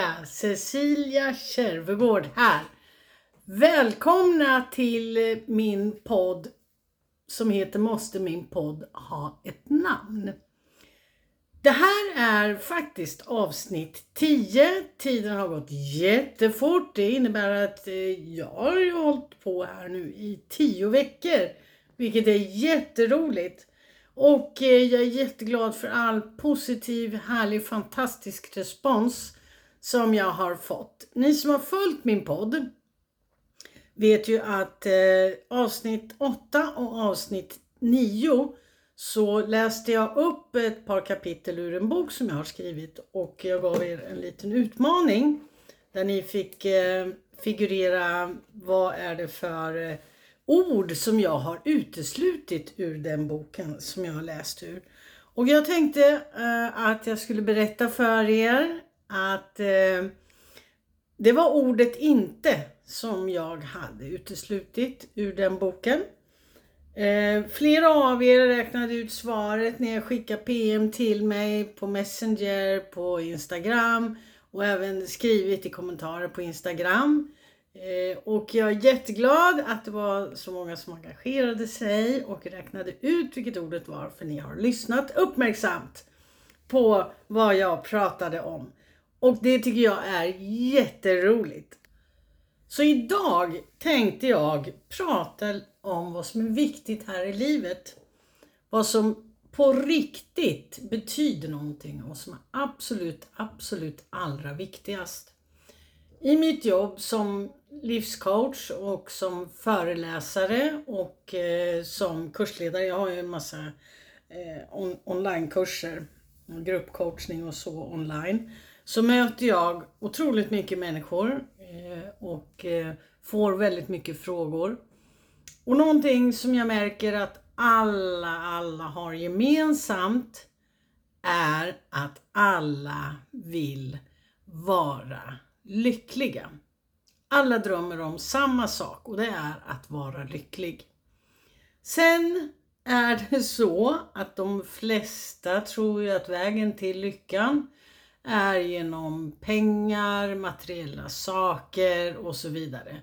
Cecilia, Cecilia Kärvegård här. Välkomna till min podd som heter Måste min podd ha ett namn? Det här är faktiskt avsnitt 10. Tiden har gått jättefort. Det innebär att eh, jag har hållit på här nu i 10 veckor. Vilket är jätteroligt. Och eh, jag är jätteglad för all positiv, härlig, fantastisk respons som jag har fått. Ni som har följt min podd vet ju att eh, avsnitt 8 och avsnitt 9 så läste jag upp ett par kapitel ur en bok som jag har skrivit och jag gav er en liten utmaning där ni fick eh, figurera vad är det för eh, ord som jag har uteslutit ur den boken som jag har läst ur. Och jag tänkte eh, att jag skulle berätta för er att eh, det var ordet inte som jag hade uteslutit ur den boken. Eh, flera av er räknade ut svaret när jag skickade PM till mig på Messenger, på Instagram och även skrivit i kommentarer på Instagram. Eh, och jag är jätteglad att det var så många som engagerade sig och räknade ut vilket ordet var för ni har lyssnat uppmärksamt på vad jag pratade om. Och det tycker jag är jätteroligt. Så idag tänkte jag prata om vad som är viktigt här i livet. Vad som på riktigt betyder någonting och vad som är absolut, absolut allra viktigast. I mitt jobb som livscoach och som föreläsare och eh, som kursledare, jag har ju en massa eh, on onlinekurser, gruppcoachning och så online, så möter jag otroligt mycket människor eh, och eh, får väldigt mycket frågor. Och någonting som jag märker att alla, alla har gemensamt är att alla vill vara lyckliga. Alla drömmer om samma sak och det är att vara lycklig. Sen är det så att de flesta tror ju att vägen till lyckan är genom pengar, materiella saker och så vidare.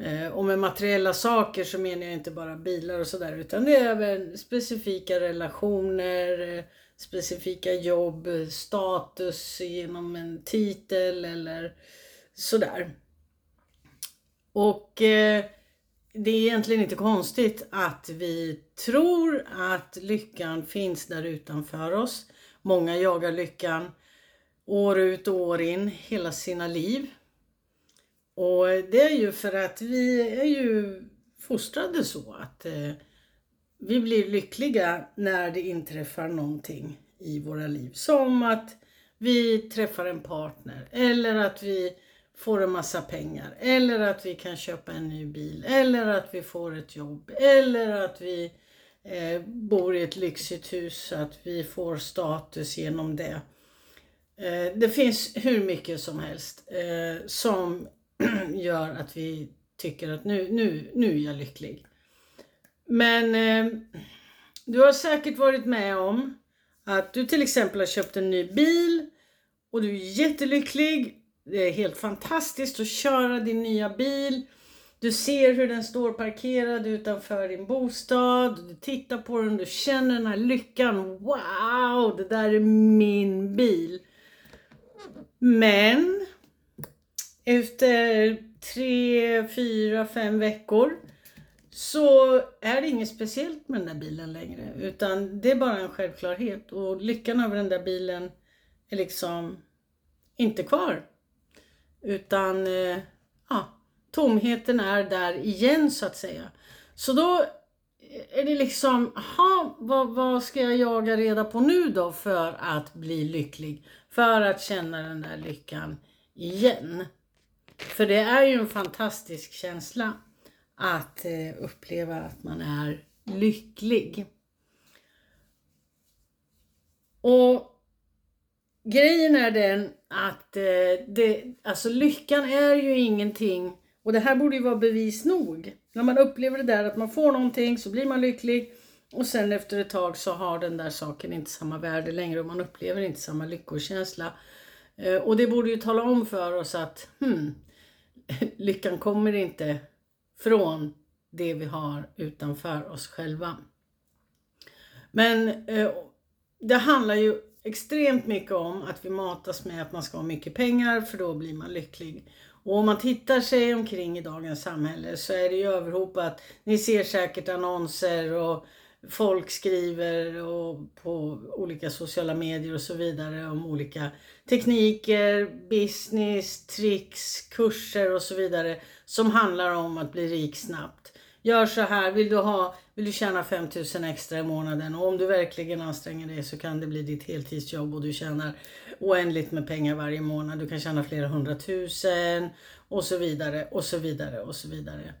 Eh, och med materiella saker så menar jag inte bara bilar och sådär utan det är även specifika relationer, eh, specifika jobb, status genom en titel eller sådär. Och eh, det är egentligen inte konstigt att vi tror att lyckan finns där utanför oss. Många jagar lyckan år ut och år in hela sina liv. Och det är ju för att vi är ju fostrade så att eh, vi blir lyckliga när det inträffar någonting i våra liv. Som att vi träffar en partner eller att vi får en massa pengar eller att vi kan köpa en ny bil eller att vi får ett jobb eller att vi eh, bor i ett lyxigt hus så att vi får status genom det. Eh, det finns hur mycket som helst eh, som gör att vi tycker att nu, nu, nu är jag lycklig. Men eh, du har säkert varit med om att du till exempel har köpt en ny bil och du är jättelycklig. Det är helt fantastiskt att köra din nya bil. Du ser hur den står parkerad utanför din bostad. Du tittar på den, du känner den här lyckan. Wow, det där är min bil. Men efter tre, fyra, fem veckor så är det inget speciellt med den där bilen längre. Utan det är bara en självklarhet. Och lyckan över den där bilen är liksom inte kvar. Utan eh, ja, tomheten är där igen så att säga. Så då är det liksom, aha, vad, vad ska jag jaga reda på nu då för att bli lycklig? För att känna den där lyckan igen. För det är ju en fantastisk känsla att eh, uppleva att man är lycklig. Och grejen är den att eh, det, alltså lyckan är ju ingenting och det här borde ju vara bevis nog. När man upplever det där att man får någonting så blir man lycklig och sen efter ett tag så har den där saken inte samma värde längre och man upplever inte samma lyckokänsla. Eh, och det borde ju tala om för oss att hmm, lyckan kommer inte från det vi har utanför oss själva. Men eh, det handlar ju extremt mycket om att vi matas med att man ska ha mycket pengar för då blir man lycklig. Och om man tittar sig omkring i dagens samhälle så är det ju överhopat. Ni ser säkert annonser och folk skriver och på olika sociala medier och så vidare om olika tekniker, business, tricks, kurser och så vidare som handlar om att bli rik snabbt. Gör så här, vill du, ha, vill du tjäna 5000 extra i månaden och om du verkligen anstränger dig så kan det bli ditt heltidsjobb och du tjänar oändligt med pengar varje månad. Du kan tjäna flera hundratusen och så vidare och så vidare och så vidare.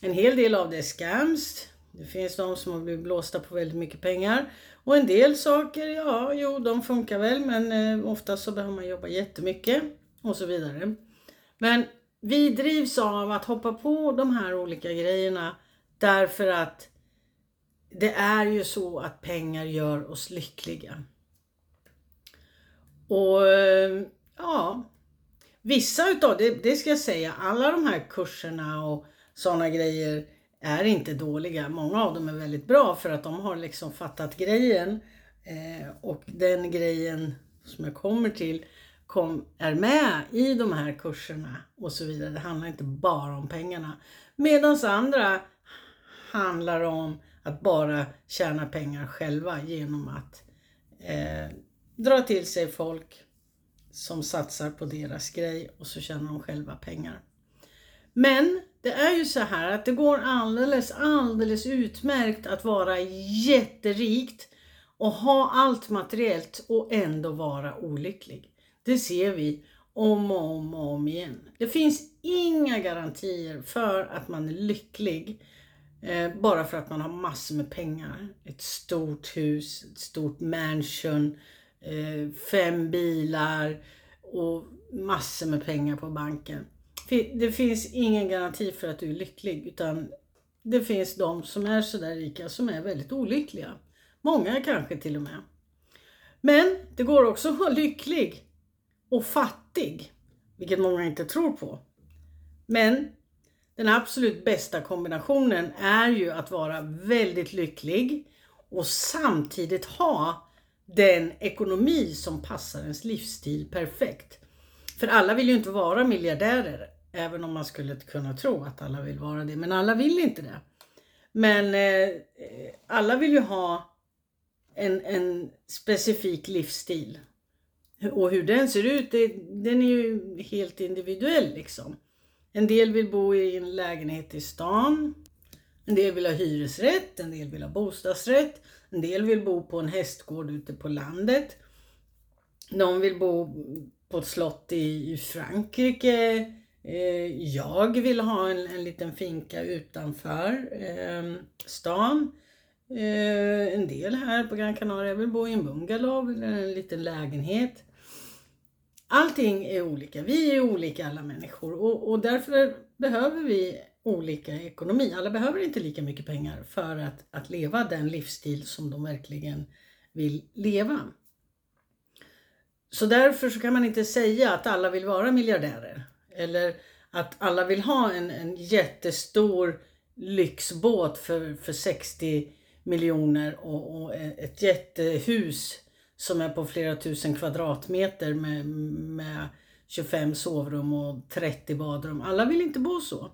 En hel del av det är scams. Det finns de som har blivit blåsta på väldigt mycket pengar. Och en del saker, ja, jo, de funkar väl, men eh, oftast så behöver man jobba jättemycket och så vidare. Men vi drivs av att hoppa på de här olika grejerna därför att det är ju så att pengar gör oss lyckliga. Och eh, ja, vissa utav det, det ska jag säga, alla de här kurserna och sådana grejer är inte dåliga. Många av dem är väldigt bra för att de har liksom fattat grejen. Eh, och den grejen som jag kommer till kom, är med i de här kurserna och så vidare. Det handlar inte bara om pengarna. Medan andra handlar om att bara tjäna pengar själva genom att eh, dra till sig folk som satsar på deras grej och så tjänar de själva pengar. Men det är ju så här att det går alldeles, alldeles utmärkt att vara jätterikt och ha allt materiellt och ändå vara olycklig. Det ser vi om och om och om igen. Det finns inga garantier för att man är lycklig eh, bara för att man har massor med pengar. Ett stort hus, ett stort mansion, eh, fem bilar och massor med pengar på banken. Det finns ingen garanti för att du är lycklig utan det finns de som är sådär rika som är väldigt olyckliga. Många kanske till och med. Men det går också att vara lycklig och fattig, vilket många inte tror på. Men den absolut bästa kombinationen är ju att vara väldigt lycklig och samtidigt ha den ekonomi som passar ens livsstil perfekt. För alla vill ju inte vara miljardärer, även om man skulle kunna tro att alla vill vara det. Men alla vill inte det. Men eh, alla vill ju ha en, en specifik livsstil. Och hur den ser ut, det, den är ju helt individuell liksom. En del vill bo i en lägenhet i stan. En del vill ha hyresrätt, en del vill ha bostadsrätt. En del vill bo på en hästgård ute på landet. Någon vill bo på ett slott i Frankrike. Eh, jag vill ha en, en liten finka utanför eh, stan. Eh, en del här på Gran Canaria vill bo i en bungalow eller en liten lägenhet. Allting är olika. Vi är olika alla människor och, och därför behöver vi olika ekonomi. Alla behöver inte lika mycket pengar för att, att leva den livsstil som de verkligen vill leva. Så därför så kan man inte säga att alla vill vara miljardärer. Eller att alla vill ha en, en jättestor lyxbåt för, för 60 miljoner och, och e-, ett jättehus som är på flera tusen kvadratmeter med, med 25 sovrum och 30 badrum. Alla vill inte bo så.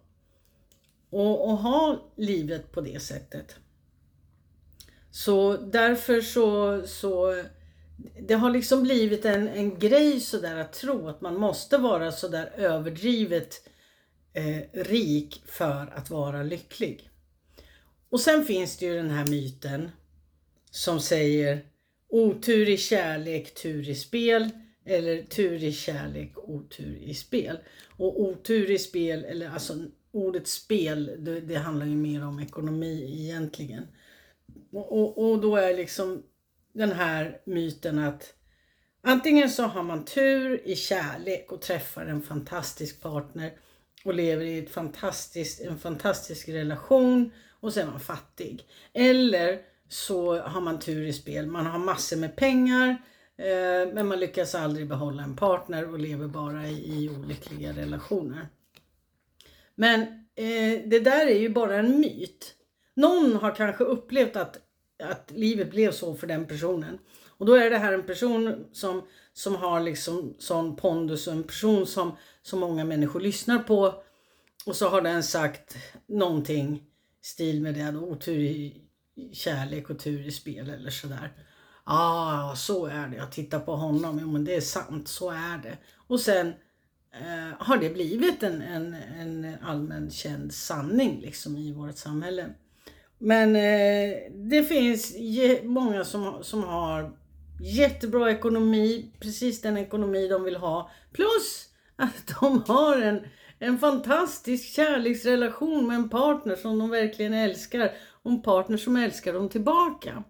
Och, och ha livet på det sättet. Så därför så, så det har liksom blivit en, en grej sådär att tro att man måste vara sådär överdrivet eh, rik för att vara lycklig. Och sen finns det ju den här myten som säger otur i kärlek, tur i spel eller tur i kärlek, otur i spel. Och otur i spel, eller alltså ordet spel, det, det handlar ju mer om ekonomi egentligen. Och, och, och då är liksom den här myten att antingen så har man tur i kärlek och träffar en fantastisk partner och lever i ett fantastiskt, en fantastisk relation och sen är man fattig. Eller så har man tur i spel, man har massor med pengar Eh, men man lyckas aldrig behålla en partner och lever bara i, i olyckliga relationer. Men eh, det där är ju bara en myt. Någon har kanske upplevt att, att livet blev så för den personen. Och då är det här en person som, som har liksom sån pondus och en person som, som många människor lyssnar på. Och så har den sagt någonting stil med det, otur i kärlek och tur i spel eller sådär. Ja, ah, så är det. Jag tittar på honom. Jo, men det är sant. Så är det. Och sen eh, har det blivit en, en, en allmän känd sanning liksom i vårt samhälle. Men eh, det finns många som, som har jättebra ekonomi, precis den ekonomi de vill ha. Plus att de har en, en fantastisk kärleksrelation med en partner som de verkligen älskar och en partner som älskar dem tillbaka.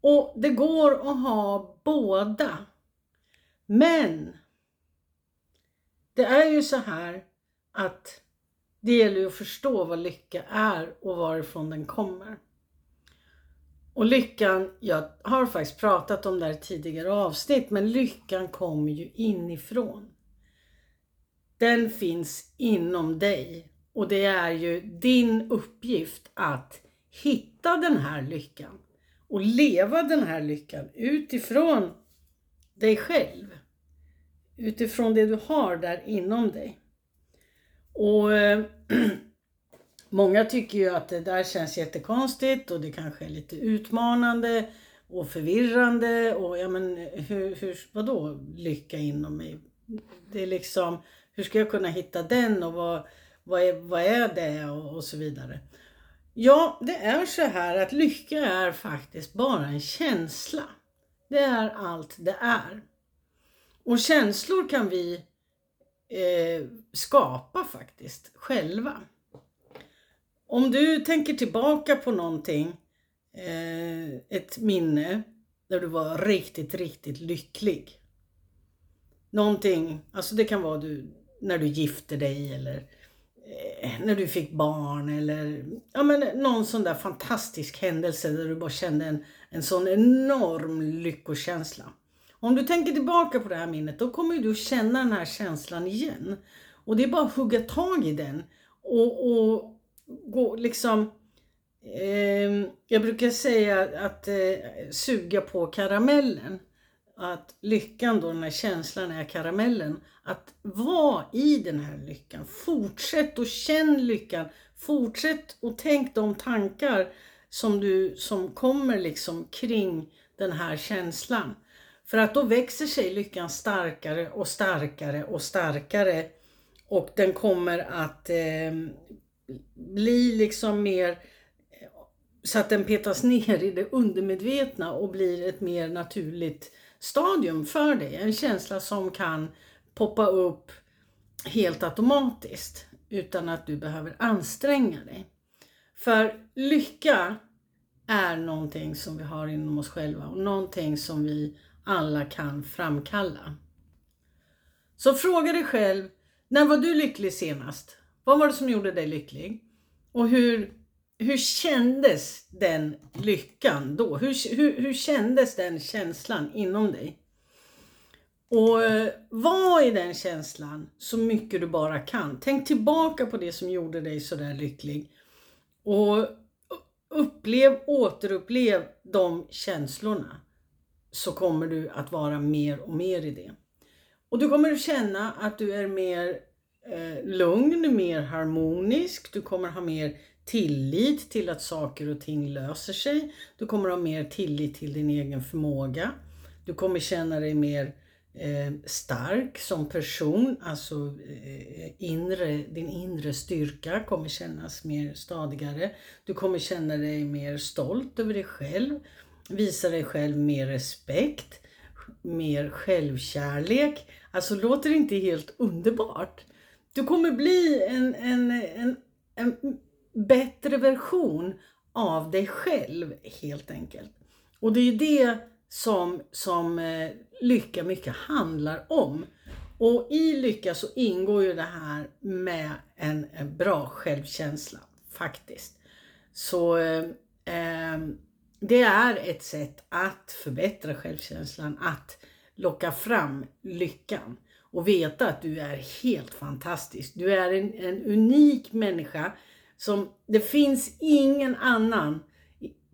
Och det går att ha båda. Men det är ju så här att det gäller att förstå vad lycka är och varifrån den kommer. Och lyckan, jag har faktiskt pratat om det här tidigare avsnitt, men lyckan kommer ju inifrån. Den finns inom dig och det är ju din uppgift att hitta den här lyckan och leva den här lyckan utifrån dig själv. Utifrån det du har där inom dig. Och eh, Många tycker ju att det där känns jättekonstigt och det kanske är lite utmanande och förvirrande och ja men hur, hur vadå lycka inom mig? Det är liksom, hur ska jag kunna hitta den och vad, vad, är, vad är det och, och så vidare. Ja, det är så här att lycka är faktiskt bara en känsla. Det är allt det är. Och känslor kan vi eh, skapa faktiskt själva. Om du tänker tillbaka på någonting, eh, ett minne där du var riktigt, riktigt lycklig. Någonting, alltså det kan vara du, när du gifte dig eller eh, när du fick barn eller ja, men någon sån där fantastisk händelse där du bara kände en, en sån enorm lyckokänsla. Om du tänker tillbaka på det här minnet då kommer du känna den här känslan igen. Och det är bara att hugga tag i den och, och gå, liksom, eh, jag brukar säga att eh, suga på karamellen. Att lyckan då, den här känslan är karamellen. Att vara i den här lyckan. Fortsätt och känn lyckan. Fortsätt och tänk de tankar som, du, som kommer liksom kring den här känslan. För att då växer sig lyckan starkare och starkare och starkare. Och den kommer att eh, bli liksom mer så att den petas ner i det undermedvetna och blir ett mer naturligt stadium för dig. En känsla som kan poppa upp helt automatiskt utan att du behöver anstränga dig. För lycka är någonting som vi har inom oss själva och någonting som vi alla kan framkalla. Så fråga dig själv, när var du lycklig senast? Vad var det som gjorde dig lycklig? Och hur, hur kändes den lyckan då? Hur, hur, hur kändes den känslan inom dig? Och eh, var i den känslan så mycket du bara kan. Tänk tillbaka på det som gjorde dig sådär lycklig. Och upplev, återupplev de känslorna. Så kommer du att vara mer och mer i det. Och du kommer att känna att du är mer eh, lugn, mer harmonisk. Du kommer ha mer tillit till att saker och ting löser sig. Du kommer ha mer tillit till din egen förmåga. Du kommer känna dig mer eh, stark som person, alltså eh, inre, din inre styrka kommer kännas mer stadigare. Du kommer känna dig mer stolt över dig själv, visa dig själv mer respekt, mer självkärlek. Alltså låter det inte helt underbart? Du kommer bli en, en, en, en bättre version av dig själv helt enkelt. Och det är ju det som, som eh, lycka mycket handlar om. Och i lycka så ingår ju det här med en, en bra självkänsla faktiskt. Så eh, eh det är ett sätt att förbättra självkänslan, att locka fram lyckan och veta att du är helt fantastisk. Du är en, en unik människa som det finns ingen annan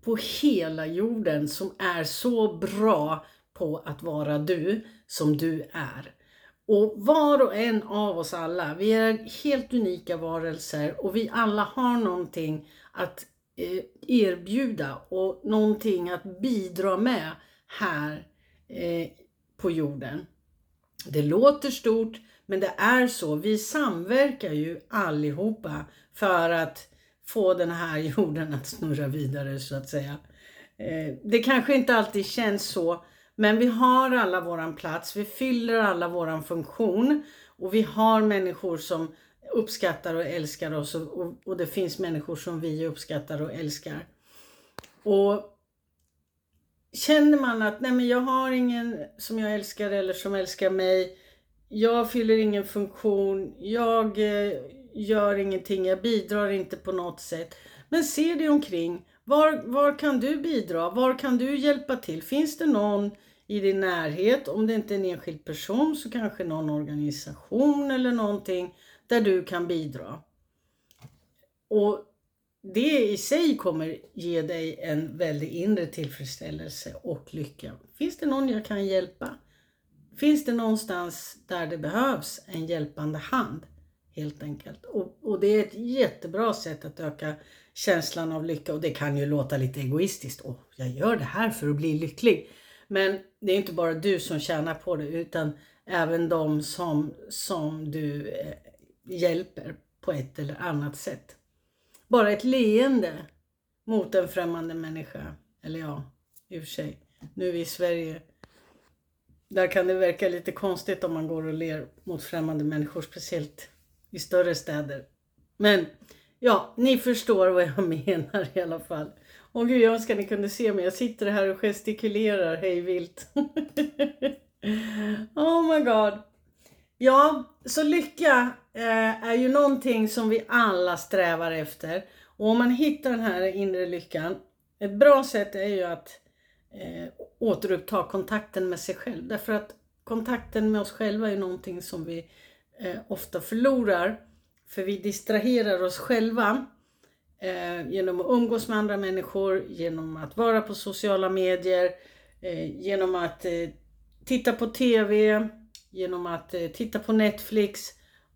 på hela jorden som är så bra på att vara du som du är. Och var och en av oss alla, vi är helt unika varelser och vi alla har någonting att Eh, erbjuda och någonting att bidra med här eh, på jorden. Det låter stort, men det är så. Vi samverkar ju allihopa för att få den här jorden att snurra vidare så att säga. Eh, det kanske inte alltid känns så, men vi har alla våran plats. Vi fyller alla våran funktion och vi har människor som uppskattar och älskar oss och, och det finns människor som vi uppskattar och älskar. Och Känner man att nej men jag har ingen som jag älskar eller som älskar mig. Jag fyller ingen funktion. Jag eh, gör ingenting. Jag bidrar inte på något sätt. Men se dig omkring. Var, var kan du bidra? Var kan du hjälpa till? Finns det någon i din närhet? Om det inte är en enskild person så kanske någon organisation eller någonting där du kan bidra. Och det i sig kommer ge dig en väldig inre tillfredsställelse och lycka. Finns det någon jag kan hjälpa? Finns det någonstans där det behövs en hjälpande hand? Helt enkelt. Och, och, det är ett jättebra sätt att öka känslan av lycka. Och det kan ju låta lite egoistiskt. Åh, jag gör det här för att bli lycklig. Men det är inte bara du som tjänar på det utan även de som, som du eh, hjälper på ett eller annat sätt. Bara ett leende mot en främmande människa. Eller ja, i och för sig. Nu är vi i Sverige. Där kan det verka lite konstigt om man går och ler mot främmande människor, speciellt i större städer. Men ja, ni förstår vad jag menar i alla fall. Åh gud, jag önskar ni kunde se mig. Jag sitter här och gestikulerar hej vilt. oh my god. Ja, så lycka eh, är ju någonting som vi alla strävar efter. Och om man hittar den här inre lyckan, ett bra sätt är ju att eh, återuppta kontakten med sig själv. Därför att kontakten med oss själva är någonting som vi eh, ofta förlorar. För vi distraherar oss själva eh, genom att umgås med andra människor, genom att vara på sociala medier, eh, genom att eh, titta på TV, genom att eh, titta på Netflix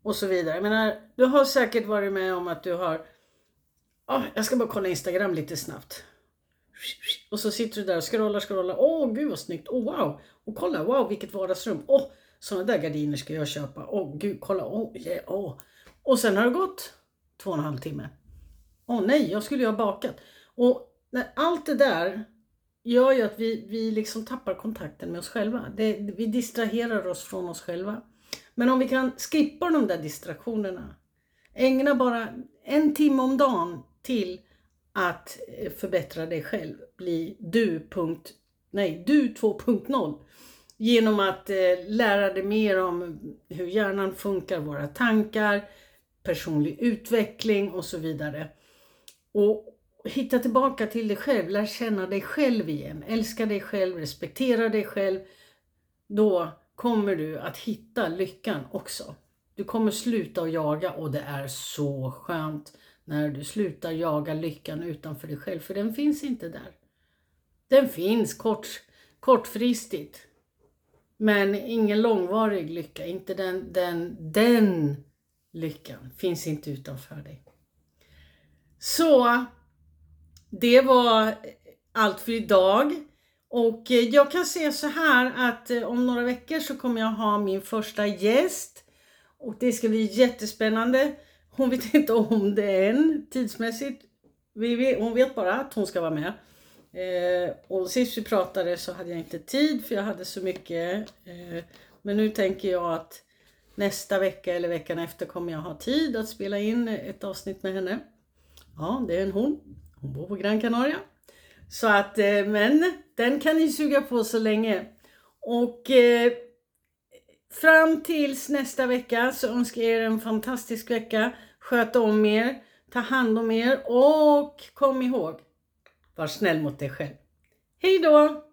och så vidare. Jag menar, du har säkert varit med om att du har, oh, jag ska bara kolla Instagram lite snabbt. Och så sitter du där och scrollar, scrollar. Åh oh, gud vad snyggt, oh wow! Och kolla, wow vilket vardagsrum. Åh, oh, sådana där gardiner ska jag köpa. Åh oh, gud, kolla, åh, oh, yeah, oh. Och sen har det gått två och en halv timme. Åh oh, nej, jag skulle ju ha bakat. Och när allt det där gör ju att vi, vi liksom tappar kontakten med oss själva. Det, vi distraherar oss från oss själva. Men om vi kan skippa de där distraktionerna. Ägna bara en timme om dagen till att eh, förbättra dig själv. Bli du, punkt, nej, du 2.0. Genom att eh, lära dig mer om hur hjärnan funkar, våra tankar, personlig utveckling och så vidare. Och hitta tillbaka till dig själv, lär känna dig själv igen, älska dig själv, respektera dig själv. Då kommer du att hitta lyckan också. Du kommer sluta att jaga och det är så skönt när du slutar jaga lyckan utanför dig själv, för den finns inte där. Den finns kort, kortfristigt, men ingen långvarig lycka. Inte den, den, den lyckan finns inte utanför dig. Så det var allt för idag. Och eh, jag kan säga så här att eh, om några veckor så kommer jag ha min första gäst. Och det ska bli jättespännande. Hon vet inte om det än tidsmässigt. hon vet bara att hon ska vara med. Eh, och sist vi pratade så hade jag inte tid för jag hade så mycket. men nu tänker jag att nästa vecka eller veckan efter kommer jag ha tid att spela in ett avsnitt med henne. Ja, det är en hon. Hon bor på Gran Canaria. Så att, eh, men den kan ni suga på så länge. Och eh, fram tills nästa vecka så önskar jag er en fantastisk vecka. Sköt om er, ta hand om er och kom ihåg, var snäll mot dig själv. Hej då!